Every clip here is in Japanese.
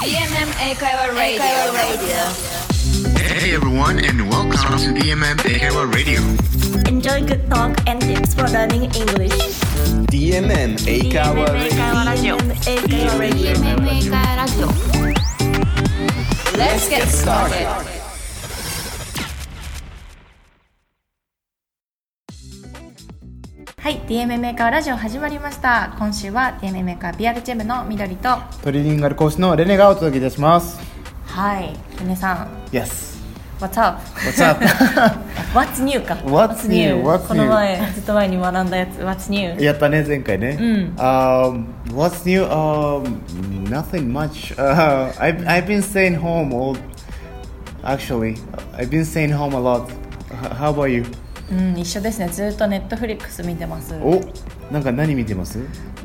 DMM Ecuador Radio. Hey everyone and welcome to DMM Ecuador Radio. Enjoy good talk and tips for learning English. DMM Ecuador Radio. DMM Ecuador Radio. Let's get started. はい、DMM メーカーラジオ始まりました。今週は DMM メーカー PR チームの緑と、トリリンガル講師のレネがお届けいたします。はい、皆さん、Yes. What's up? What's up? What's new か。What's new? What's この new? 前、ずっと前に学んだやつ、What's new? やったね前回ね。うん Um, what's new? Um, nothing much. Uh, I've I've been staying home all. Actually, I've been staying home a lot. How about you? うん、一緒ですね。ずっとネットフリックス見てます。お、なんか何見てます？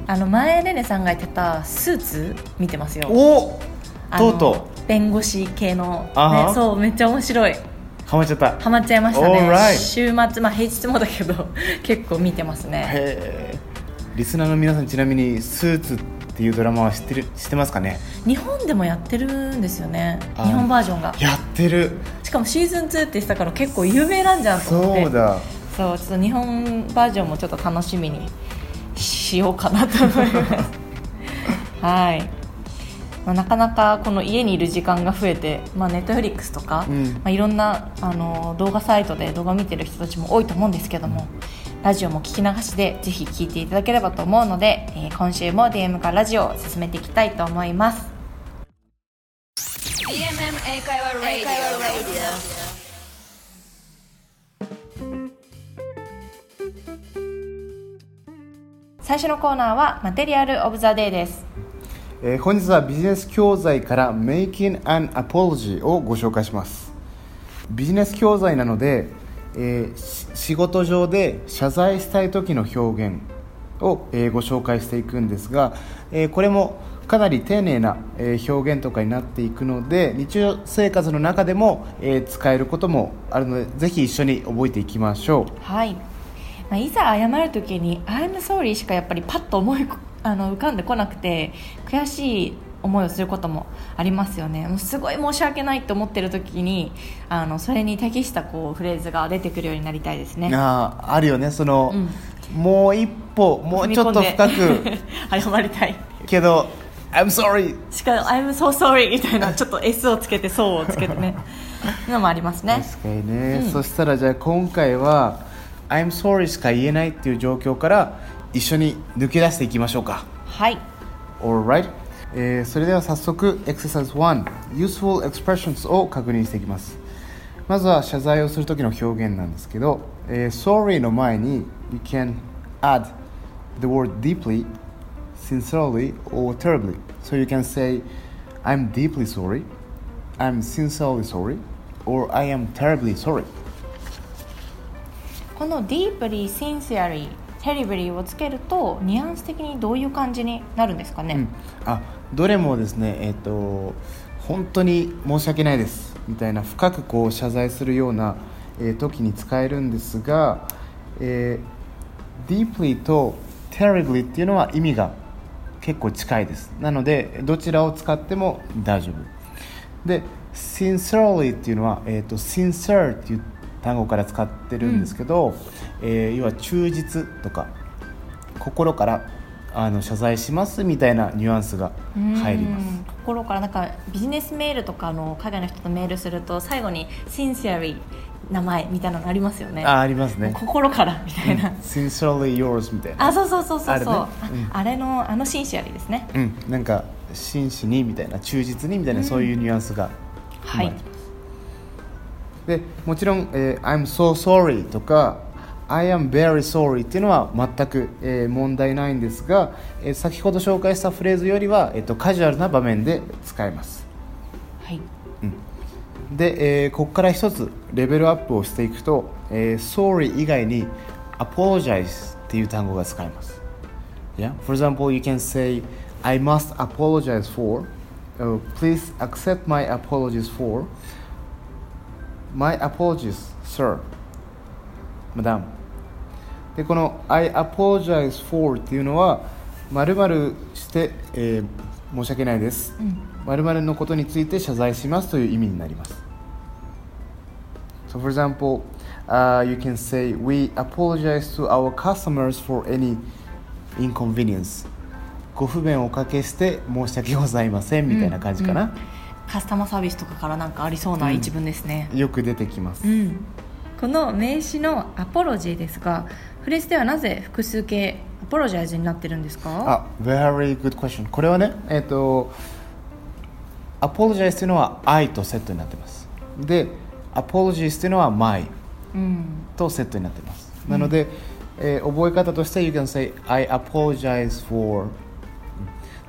あの前レネさんが言ってたスーツ見てますよ。お、あのとうと弁護士系のあはね、そうめっちゃ面白い。うハマっちゃった。ハマっちゃいましたね。Alright 週末まあ平日もだけど 結構見てますね。へえ。リスナーの皆さんちなみにスーツっていうドラマは知ってる知ってますかね？日本でもやってるんですよね。あ日本バージョンが。やってる。しかもシーズン2って言ってたから結構有名なんじゃんと思ってそうだ。そうちょっと日本バージョンもちょっと楽しみにしようかなと思います はい、まあ、なかなかこの家にいる時間が増えて、まあ、ネットフリックスとか、うんまあ、いろんなあの動画サイトで動画見てる人たちも多いと思うんですけどもラジオも聞き流しでぜひ聞いていただければと思うので、えー今週も DM からラジオを進めていきたいと思います。DMM 英会話 Radio. 最初のコーナーはマテリアル・オブ・ザ・デイです。えー本日はビジネス教材から Making an Apology をご紹介します。ビジネス教材なので、えー仕事上で謝罪したい時の表現を、えーご紹介していくんですが、えーこれもかなり丁寧な、えー表現とかになっていくので日常生活の中でも、えー使えることもあるのでぜひ一緒に覚えていきましょう。はい、まあ、いざ謝るときに「I'm sorry」しかやっぱりパッと思いあの浮かんでこなくて悔しい思いをすることもありますよね。もうすごい申し訳ないと思ってる時にあのそれに適したこうフレーズが出てくるようになりたいですね。あーあるよね。その、うん。もう一歩もうちょっと深く謝 りたい。けど I'm sorry しかも「I'm so sorry」みたいなちょっと S をつけて「そう」をつけてね。のもありますね。確かにね、うん。そしたらじゃあ今回は「I'm sorry」しか言えないっていう状況から一緒に抜け出していきましょうか。はい。Alright、えーそれでは早速 Exercise 1 Useful Expressions を確認していきますまずは謝罪をする時の表現なんですけど、えー Sorry の前に You can add the word deeply sincerely or terribly so you can say I'm deeply sorry I'm sincerely sorry or I am terribly sorry この deeply, sincerely, terribly をつけるとニュアンス的にどういう感じになるんですかね、うん、あ どれもですねえっ、と本当に申し訳ないですみたいな深くこう謝罪するような、えー時に使えるんですが、えー deeply と terribly っていうのは意味が結構近いです。なのでどちらを使っても大丈夫。で sincerely っていうのは、えー、と sincere っていう単語から使ってるんですけど、えー要は忠実とか心からあの謝罪しますみたいなニュアンスが入ります。うん。心からなんかビジネスメールとかの海外の人とメールすると最後に sincerely 名前みたいなのありますよね。あありますね。心からみたいな、sincerely yours みたいな。あそうそうそうそうそう。ああ,、れね。うん。あれのあのシンシアリーですね。うん。なんか真摯にみたいな忠実にみたいな、そういうニュアンスがはい。でもちろん、えー I'm so sorry とか I am very sorry っていうのは全く、えー問題ないんですが、えー先ほど紹介したフレーズよりは、えー、とカジュアルな場面で使えますはいで、えーここから一つレベルアップをしていくと、えー sorry 以外に apologize っていう単語が使えます Yeah? For example, you can say I must apologize for uh, please accept my apologies for my apologies, sir madam でこの I apologize for っていうのは丸々して、えー申し訳ないです。うん。〇〇のことについて謝罪しますという意味になります。So for example、uh, you can say we apologize to our customers for any inconvenience. ご不便をおかけして申し訳ございませんみたいな感じかな、カスタマーサービスとかからなんかありそうな一文ですね、よく出てきます、うん。この名詞のアポロジーですがフレーズではなぜ複数形アポロジャイズになってるんですか？あ very good question これはねえっ、と apologize というのは I とセットになってます。で apologies というのは my うん。とセットになってます、なので、えー覚え方として you can say I apologize for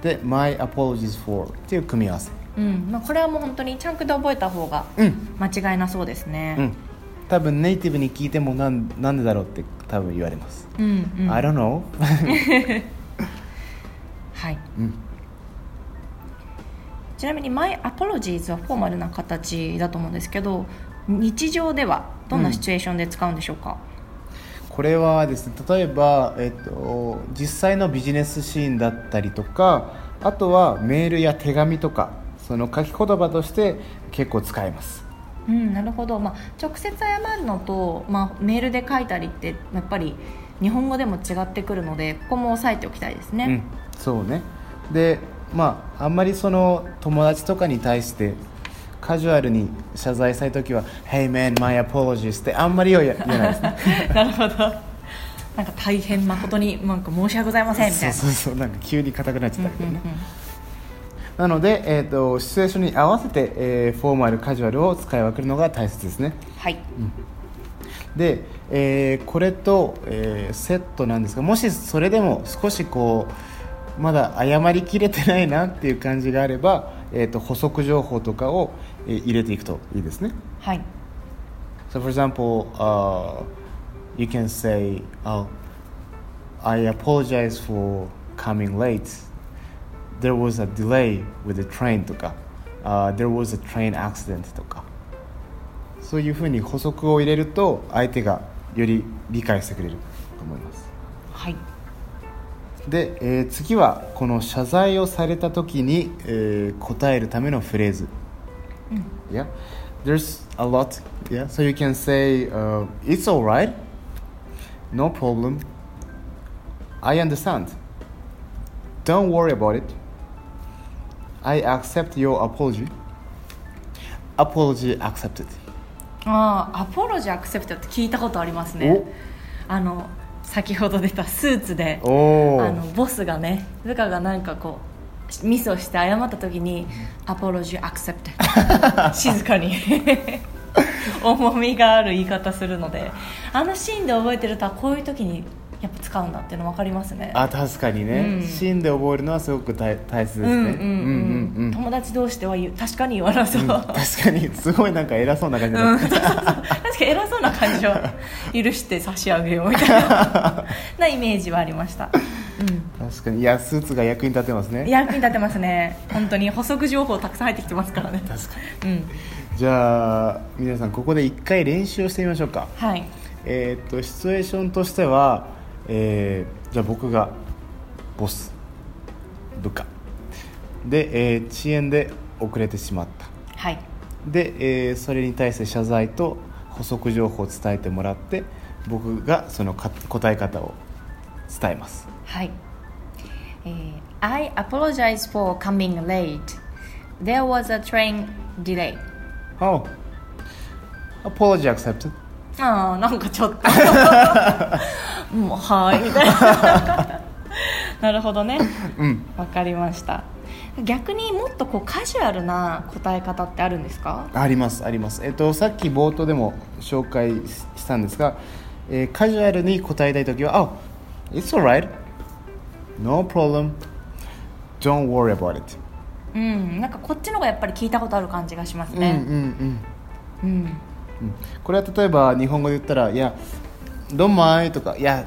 で my apologies for っていう組み合わせ。うん。まあ、これはもう本当にチャンクで覚えた方がうん。間違いなそうですね。うん多分ネイティブに聞いてもなんなんでだろうって多分言われます、うんうん。I don't know はい、うん。ちなみに「My apologies」はフォーマルな形だと思うんですけど日常ではどんなシチュエーションで使うんでしょうか、これはですね例えば、えっと、実際のビジネスシーンだったりとかあとはメールや手紙とかその書き言葉として結構使えますうん、なるほど、まあ、直接謝るのと、まあ、メールで書いたりってやっぱり日本語でも違ってくるのでここも押さえておきたいですね、うん、そうね。でまああんまりその友達とかに対してカジュアルに謝罪したい時は「Hey man, my apologies」ってあんまり言わ言わないですね。なるほど。なんか大変誠になんか申し訳ございませんみたいな。そうそうそうなんか急に硬くなっちゃったけどね、うんうんうんなので、えー、とシチュエーションに合わせて、えーフォーマルカジュアルを使い分けるのが大切ですね。はい。で、えーこれと、えーセットなんですがもしそれでも少しこうまだ謝りきれてないなっていう感じがあれば、えー、と補足情報とかを、えー入れていくといいですね。はい。So for example、uh, you can say、oh, I apologize for coming late there was a delay with the train とか、uh, there was a train accident とかそういうふうに補足を入れると相手がより理解してくれると思いますはいで、えー次はこの謝罪をされた時に、えー答えるためのフレーズ、Yeah there's a lot Yeah so you can say、uh, It's alright No problem I understand Don't worry about it I accept your apology. Apology accepted. ああアポロジーアクセプトって聞いたことありますね。あの先ほど出たスーツでおあのボスがね部下がなんかこうミスをして謝った時に「アポロジーアクセプト」静かに。重みがある言い方するので。あのシーンで覚えてるとあこういう時に使うんだっていうの分かりますね。あ確かにね、うん。シーンで覚えるのはすごく大大切ですね。うんうんうん、うん。うんうん友達同士では確かに言わなそう、うん。確かにすごいなんか偉そうな感じうん。確かに偉そうな感じを許して差し上げようみたいな。なイメージはありました、うん、確かに。いやスーツが役に立ってますね。役に立ってますね。本当に補足情報たくさん入ってきてますからね。確かうん。にじゃあ皆さんここで一回練習をしてみましょうか。はい。えーっとシチュエーションとしては、えーじゃあ僕がボス部下。で、えー遅延で遅れてしまった。はい。で、えーそれに対して謝罪と補足情報を伝えてもらって僕がそのか答え方を伝えます。はい、えー I apologize for coming late. There was a train delay. Oh. Apology accepted ああなんかちょっと。もうはいみたいな。なるほどね。うん。わかりました。逆にもっとこうカジュアルな答え方ってあるんですか？ありますあります。えっとさっき冒頭でも紹介ししたんですが、えーカジュアルに答えたい時は「Oh it's alright. No problem. Don't worry about it. うんなんかこっちの方がやっぱり聞いたことある感じがします」ね。うんうんうんうん。うんこれは例えば日本語で言ったら「いやどんまい」とか「いや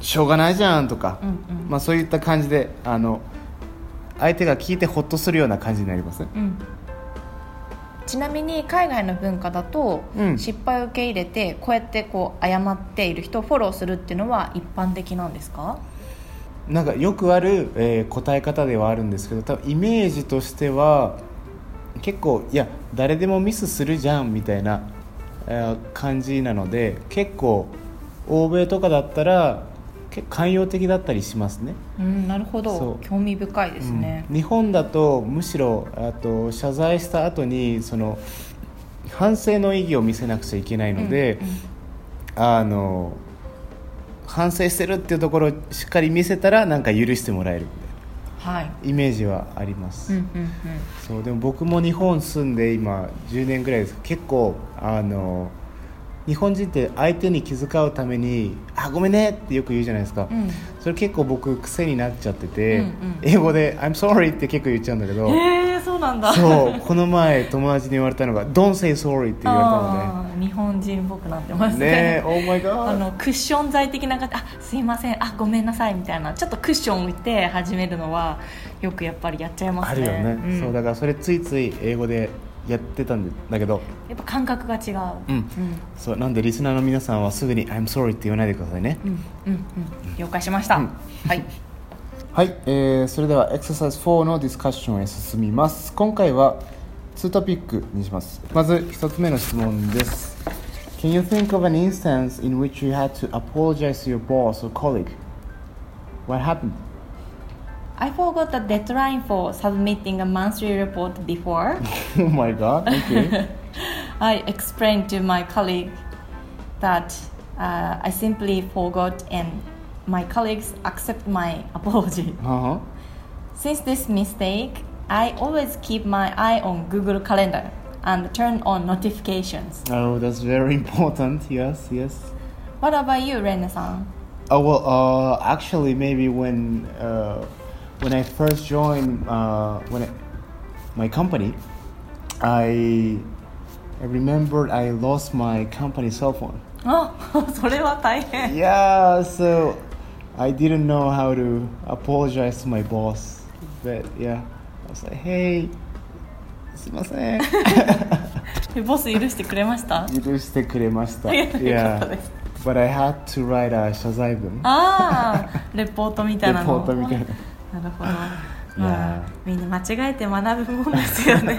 しょうがないじゃん」とか、うんうん。まあ、そういった感じであの相手が聞いてホッとするような感じになりますねうん。ちなみに海外の文化だと、うん。失敗を受け入れてこうやってこう謝っている人をフォローするっていうのは一般的なんですか？なんかよくある、えー答え方ではあるんですけど多分イメージとしては結構いや誰でもミスするじゃんみたいな、えー感じなので結構欧米とかだったら結構寛容的だったりしますね。うんなるほそどう。興味深いですね、うん。日本だとむしろあと謝罪した後にその反省の意義を見せなくちゃいけないので、あの反省してるっていうところをしっかり見せたらなんか許してもらえるイメージはあります、うんうんうん。そうでも僕も日本住んで今10年ぐらいです。結構あの日本人って相手に気遣うために「あごめんね」ってよく言うじゃないですか、うん。それ結構僕癖になっちゃってて、うんうん。英語で「I'm sorry」って結構言っちゃうんだけどへえそうなんだ。そうこの前友達に言われたのが「Don't say sorry」って言われたのあー日本人っぽくなってますでね。ねえ Oh my あのクッション材的な感じ。あすいません。あごめんなさいみたいな。ちょっとクッション置いて始めるのはよくやっぱりやっちゃいますね。あるよね、ん。そうだからそれついつい英語でやってたんだけど。やっぱ感覚が違う。うん。うん。そうなんでリスナーの皆さんはすぐに「I'm sorry」って言わないでくださいね。うん。うん。うん。了解しました、うん。はいはい、えーそれではエクササイズ4のディスカッションへ進みます今回は2トピックにしますまず1つ目の質問です Can you think of an instance in which you had to apologize to your boss or colleague? What happened? I forgot the deadline for submitting a monthly report before oh my god, okay. I explained to my colleague that uh, I simply forgot and my colleagues accept my apology. uh-huh. Since this mistake, I always keep my eye on Google Calendar and turn on notifications. Oh, that's very important. Yes, yes. What about you, Rene-san? Oh well, uh, actually, maybe when uh, when I first joined uh, when I, my company, I I remembered I lost my company cell phone. あ、それは大変。 Yeah, so I didn't know how to apologize to my boss. But yeah, I was like, hey, すいません。ボス許してくれました？許してくれました。よかった Yeah, です。but I had to write a 謝罪文。ああ、レポートみたいなレポの？ートみたいな。なるほど。いまあや、みんな間違えて学ぶもんですよね。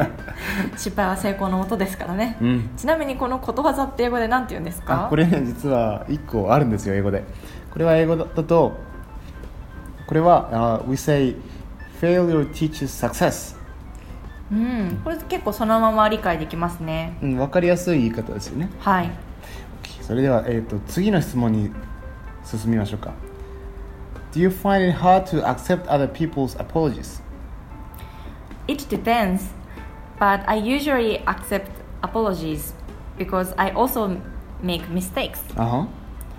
失敗は成功のもとですからね。うん。ちなみにこのことわざって英語で何て言うんですか？あこれね実は1個あるんですよ英語でこれは英語だとこれはあ We say failure teaches success うん、これ結構そのまま理解できますね。うん、分かりやすい言い方ですよねはい。それでは、えー、と次の質問に進みましょうか Do you find it hard to accept other people's apologies? It depends, but I usually accept apologies because I also make mistakes. Uh-huh.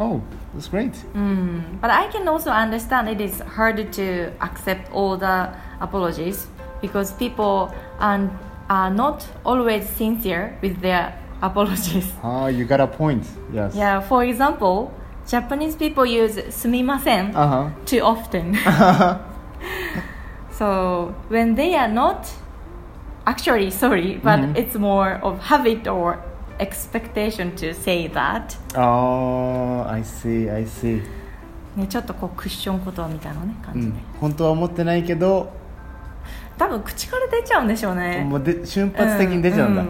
Oh, that's great. Mm, but I can also understand it is hard to accept all the apologies because people are, are not always sincere with their apologies. Ah, you got a point. Yes. Yeah, for example, Japanese people use sumimasen Uh-huh. too often. so when they are not actually sorry, but Mhm. it's more of habit or expectation to say that. Oh, I see, I see. ね、ちょっとこうクッション言葉みたいなね感じで、うん、本当は思ってないけど、多分口から出ちゃうんでしょうねもうで瞬発的に出ちゃうんだ。う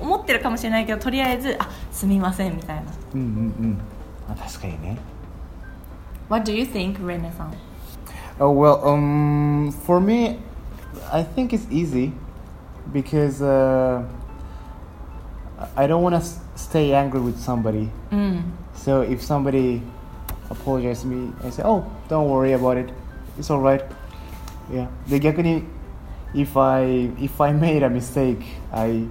思ってるかもしれないけどとりあえずあすみませんみたいなうんうんうん。あ確かにね。What do you think, Rene さん Oh well, um, for me, I think it's easy because uh, I don't want to stay angry with somebody. うん So if somebody apologizes to me, I say, "Oh, don't worry about it. It's all right." Yeah. で逆に if I if I made a mistake, I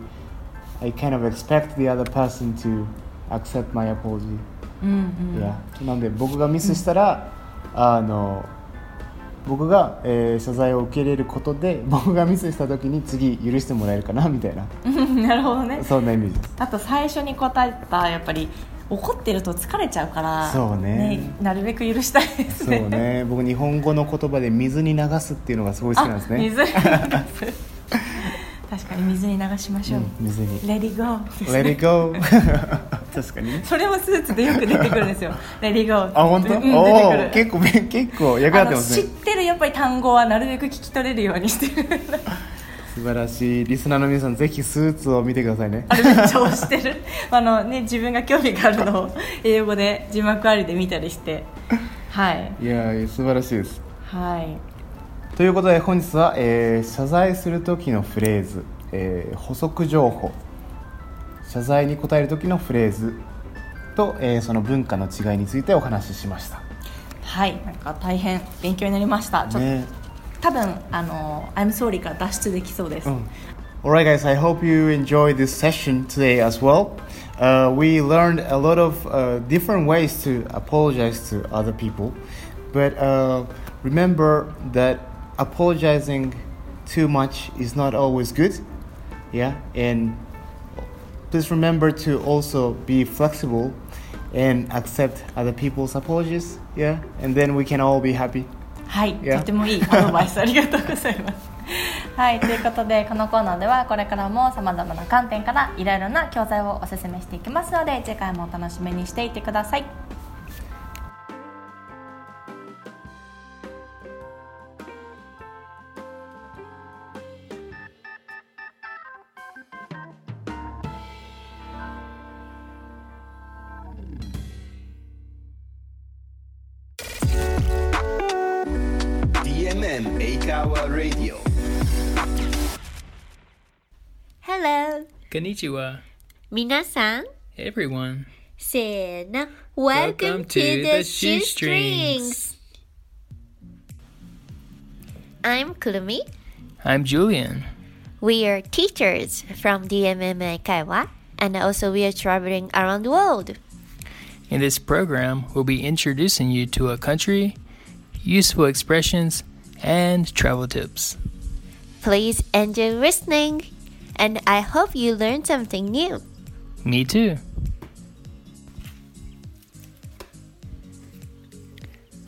I kind of expect the other person to accept my apology. うんうんいやなんで僕がミスしたら、あの 僕が、えー謝罪を受け入れることで 僕がミスした時に次許してもらえるかなみたいな。なるほどね。そんなイメージ。ですあと最初に答えたやっぱり怒ってると疲れちゃうからそうね。なるべく許したいですそうね。ね僕日本語の言葉で水に流すっていうのがすごい好きなんですね。あ水。に流す確かに水に流しましょう、うん水に。Let it go です Let ね it go 確かにね。それもスーツでよく出てくるんですよ。レディーゴー。あ本当、うん、出てくおおる結構め結構役立ってますあの知っねてるやっぱり単語はなるべく聞き取れるようにしてる。素晴らしい。リスナーの皆さんぜひスーツを見てくださいね。あれめっちゃ押してる。あのね自分が興味があるのを英語で字幕ありで見たりして。はい。いやー素晴らしいです。はい。ということで本日は、えー謝罪する時のフレーズ、えー補足情報謝罪に答える時のフレーズと、えーその文化の違いについてお話ししましたはいなんか大変勉強になりましたね多分あの「I'm sorry」から脱出できそうです、Alright, guys, I hope you enjoyed this session today as well. Uh, we learned a lot of uh, different ways to apologize to other people, but uh, remember that apologizing too much is not always good. Yeah, and please remember to also be flexible and accept other people's apologies. Yeah, and then we can all be happy. はい、Yeah. とてもいいアドバイスありがとうございます。はい、ということでこのコーナーではこれからもさまざまな観点からいろいろな教材をおすすめしていきますので次回もお楽しみにしていてください。FM Eikawa Radio. Hello. Konnichiwa. Minasan. Everyone. Sen. Welcome, Welcome to, to, the, the Shoestrings. I'm Kumi. I'm Julian. We are teachers from DMMA Kaiwa, and also we are traveling around the world. In this program, we'll be introducing you to a country, useful expressions, and travel tips. Please enjoy listening, and I hope you learn something new. Me too.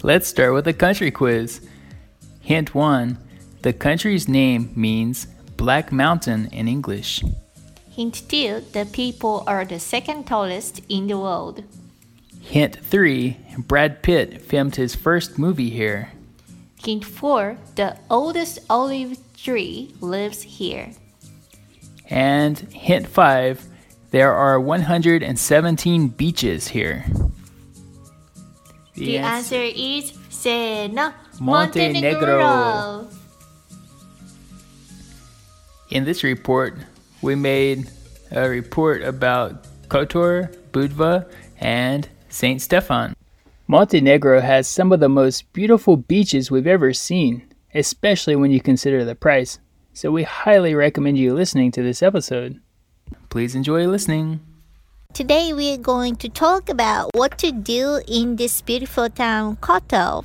Let's start with a country quiz. Hint 1 The country's name means Black Mountain in English. Hint 2 The people are the second tallest in the world. Hint 3 Brad Pitt filmed his first movie here. Hint 4 The oldest olive tree lives here. And hint 5 There are 117 beaches here. The answer is せーの Montenegro. In this report, we made a report about Kotor, Budva, and St. Stefan. Montenegro has some of the most beautiful beaches we've ever seen, especially when you consider the price. So we highly recommend you listening to this episode. Please enjoy listening. Today we are going to talk about what to do in this beautiful town, Koto.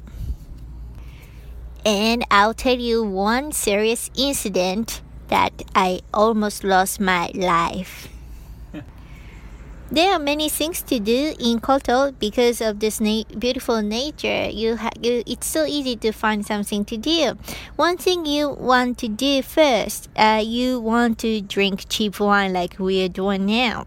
And I'll tell you one serious incident that I almost lost my life. There are many things to do in Koto because of this na- beautiful nature. You, ha- you, it's so easy to find something to do. One thing you want to do first, uh, you want to drink cheap wine like we are doing now.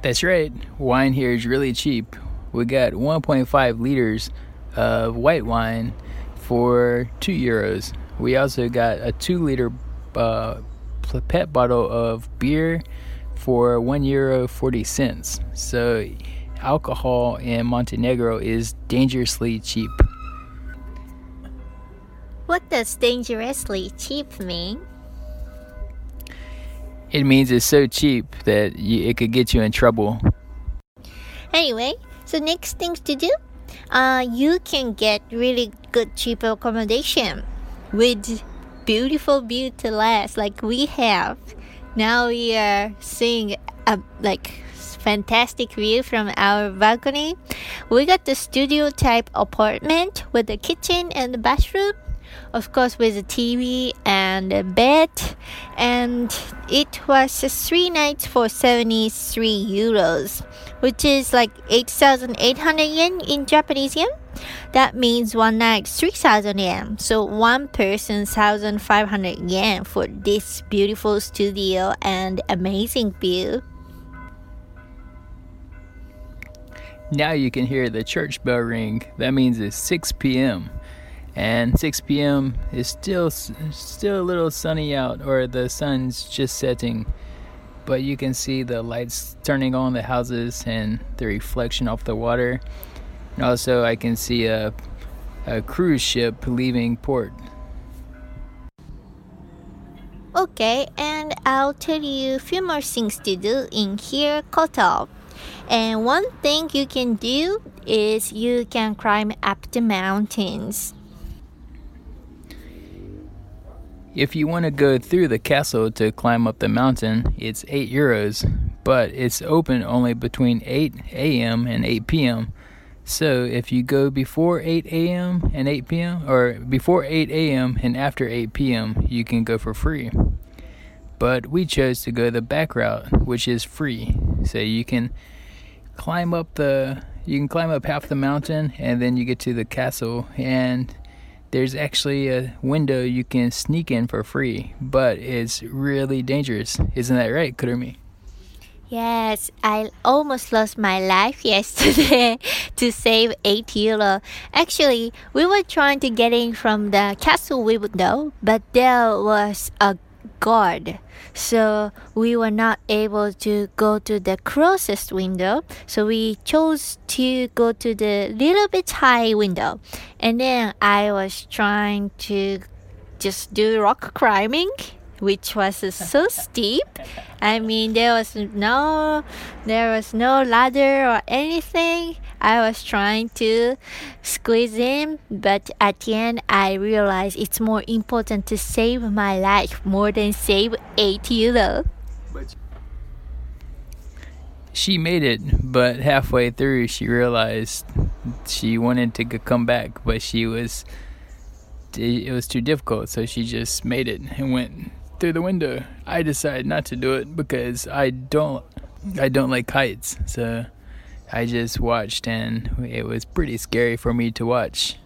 That's right. Wine here is really cheap. We got 1.5 liters of white wine for 2 euros. We also got a 2 liter uh, pet bottle of beer for 1 euro 40 cents. So alcohol in Montenegro is dangerously cheap. What does dangerously cheap mean? It means it's so cheap that you, it could get you in trouble. Anyway, so next things to do, uh, you can get really good cheap accommodation with beautiful view to last like we have. Now we are seeing a like fantastic view from our balcony. We got the studio type apartment with the kitchen and the bathroom. Of course, with a TV and a bed, and it was three nights for 73 euros, which is like 8,800 yen in Japanese yen. That means one night 3,000 yen. So one person 1,500 yen for this beautiful studio and amazing view. now you can hear the church bell ring. That means it's 6 p.m. And 6 p.m. is still still a little sunny out, or the sun's just setting. But you can see the lights turning on the houses and the reflection off the water. And also, I can see a a cruise ship leaving port. Okay, and I'll tell you a few more things to do in here, Koto. And one thing you can do is you can climb up the mountains. If you want to go through the castle to climb up the mountain, it's 8 euros, but it's open only between 8 a.m. and 8 p.m. So if you go before 8 a.m. and 8 p.m., or before 8 a.m. and after 8 p.m., you can go for free. But we chose to go the back route, which is free. So you can climb up the you can climb up half the mountain and then you get to the castle and there's actually a window you can sneak in for free, but it's really dangerous. Isn't that right, Kurumi? Yes, I almost lost my life yesterday to save 8 euro. Actually, we were trying to get in from the castle window, but there was a guard. So we were not able to go to the closest window. So we chose to go to the little bit high window. And then I was trying to just do rock climbing which was so steep. I mean, there was no, there was no ladder or anything. I was trying to squeeze in, but at the end, I realized it's more important to save my life more than save eight euro. She made it, but halfway through, she realized she wanted to come back, but she was it was too difficult, so she just made it and went through the window. I decided not to do it because I don't I don't like heights. So I just watched and it was pretty scary for me to watch.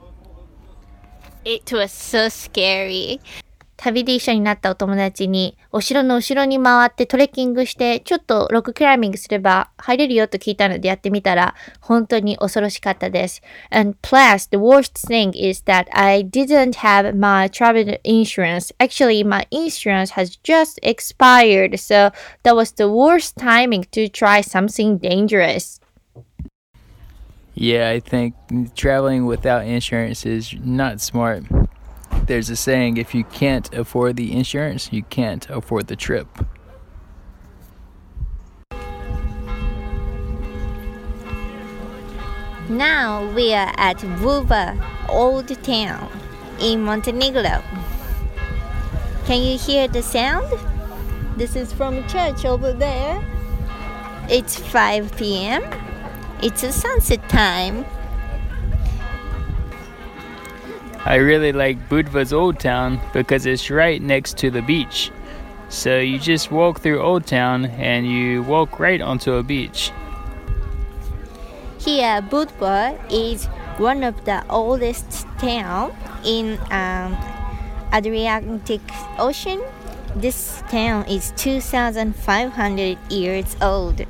It was so scary. 旅で一緒になったお友達に、お城の後ろに回ってトレッキングして、ちょっとロッククライミングすれば入れるよと聞いたのでやってみたら、本当に恐ろしかったです。And plus, the worst thing is that I didn't have my travel insurance. Actually, my insurance has just expired, so that was the worst timing to try something dangerous. Yeah, I think traveling without insurance is not smart. There's a saying if you can't afford the insurance, you can't afford the trip. Now we are at Vuva Old Town in Montenegro. Can you hear the sound? This is from church over there. It's 5 p.m. It's a sunset time. I really like Budva's Old Town because it's right next to the beach. So you just walk through Old Town and you walk right onto a beach. Here, Budva is one of the oldest towns in um, Adriatic Ocean. This town is 2,500 years old.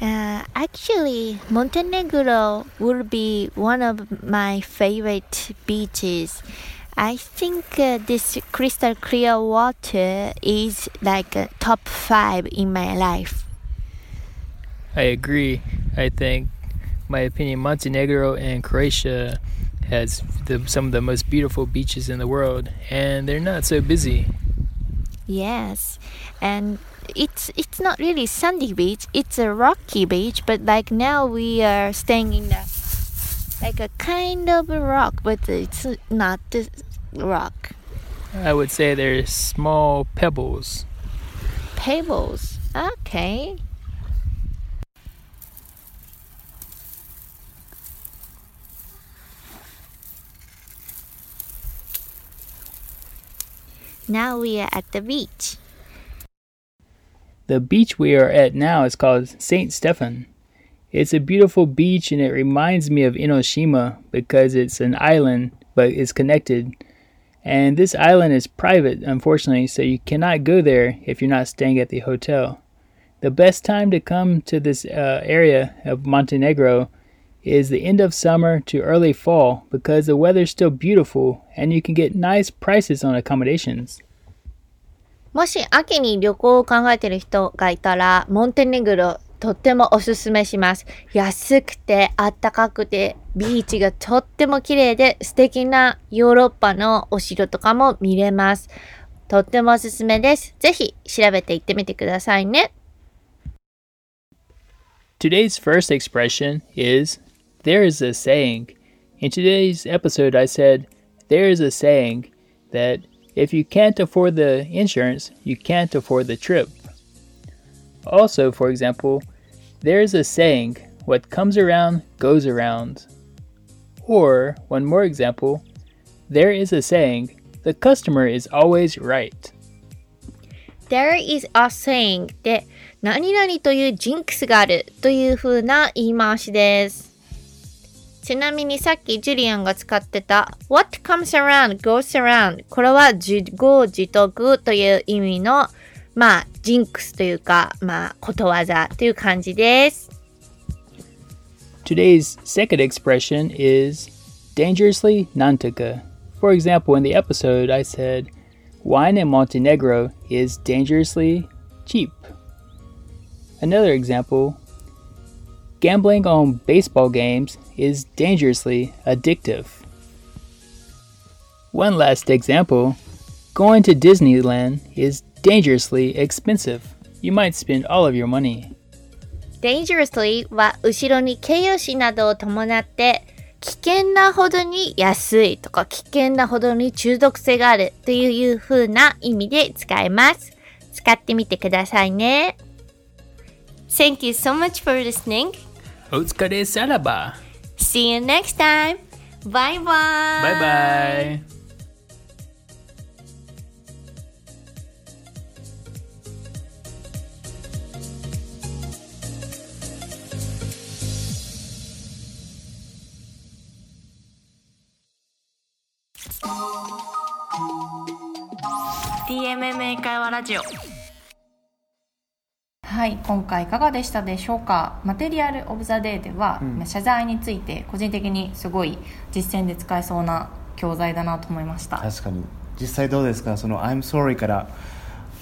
Uh, actually, Montenegro would be one of my favorite beaches. I think uh, this crystal clear water is like a top five in my life. I agree. I think, my opinion, Montenegro and Croatia has the, some of the most beautiful beaches in the world, and they're not so busy. Yes, and it's it's not really sandy beach it's a rocky beach but like now we are staying in a like a kind of a rock but it's not the rock. I would say they're small pebbles. Pebbles okay. Now we are at the beach the beach we are at now is called St. Stephen. It's a beautiful beach and it reminds me of Enoshima because it's an island but it's connected. And this island is private, unfortunately, so you cannot go there if you're not staying at the hotel. The best time to come to this uh, area of Montenegro is the end of summer to early fall because the weather's still beautiful and you can get nice prices on accommodations. もし秋に旅行を考えている人がいたら、モンテネグロとってもおすすめします。安くてあったかくて、ビーチがとっても綺麗で素敵なヨーロッパのお城とかも見れます。とってもおすすめです。ぜひ調べて行ってみてくださいね。Today's first expression is there is a saying. In today's episode, I said there is a saying that if you can't afford the insurance, you can't afford the trip. Also, for example, there is a saying what comes around goes around. Or, one more example, there is a saying the customer is always right. There is a saying で、何々というジンクスがあるという風な言い回しです。 ちなみにさっきジュリアンが使ってた What comes around goes around これは自業自得という意味のまあジンクスというかまあことわざという感じです。Today's second expression is dangerously nantuka. For example, in the episode, I said, wine in Montenegro is dangerously cheap. Another example, gambling on baseball games is dangerously addictive. One last example, going to Disneyland is dangerously expensive. You might spend all of your money. dangerously は後ろに形容詞などを伴って危険なほどに安いとか危険なほどに中毒性があるという風な意味で使えます。使ってみてくださいね。 Thank you so much for listening. Otsukare saraba. See you next time. Bye bye. Bye bye. 会話ラジオはい今回いかがでしたでしょうか？マテリアル・オブ・ザ・デーでは、まあ謝罪について個人的にすごい実践で使えそうな教材だなと思いました。確かに。実際どうですか？その「I'm sorry」から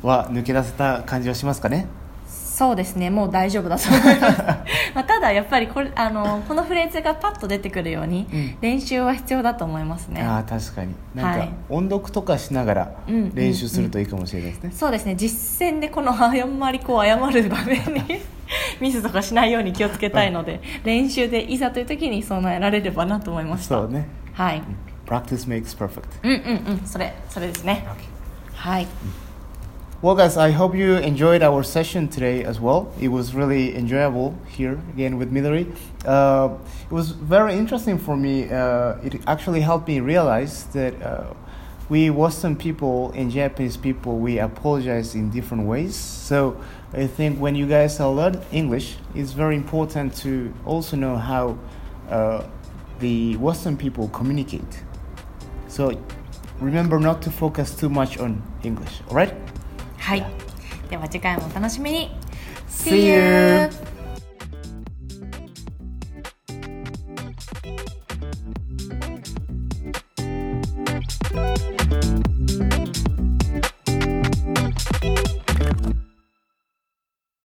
は抜け出せた感じはしますかね？そうですね。もう大丈夫だと思います まあただやっぱりこれあのこのフレーズがパッと出てくるように、うん。練習は必要だと思いますね。ああ確かに。なんか、はい。音読とかしながらうん練習するといいかもしれないですね、そうですね。実践でこのあんまりこう謝る場面に ミスとかしないように気をつけたいので練習でいざという時に備えられればなと思いました。そうね。はい。Practice makes perfect うんうんうん。それそれですね。はい Well, guys, I hope you enjoyed our session today as well. It was really enjoyable here again with Midori. Uh, it was very interesting for me. Uh, it actually helped me realize that uh, we Western people and Japanese people we apologize in different ways. So I think when you guys are learn English, it's very important to also know how uh, the Western people communicate. So remember not to focus too much on English. All right. はい。では次回もお楽しみに。See you!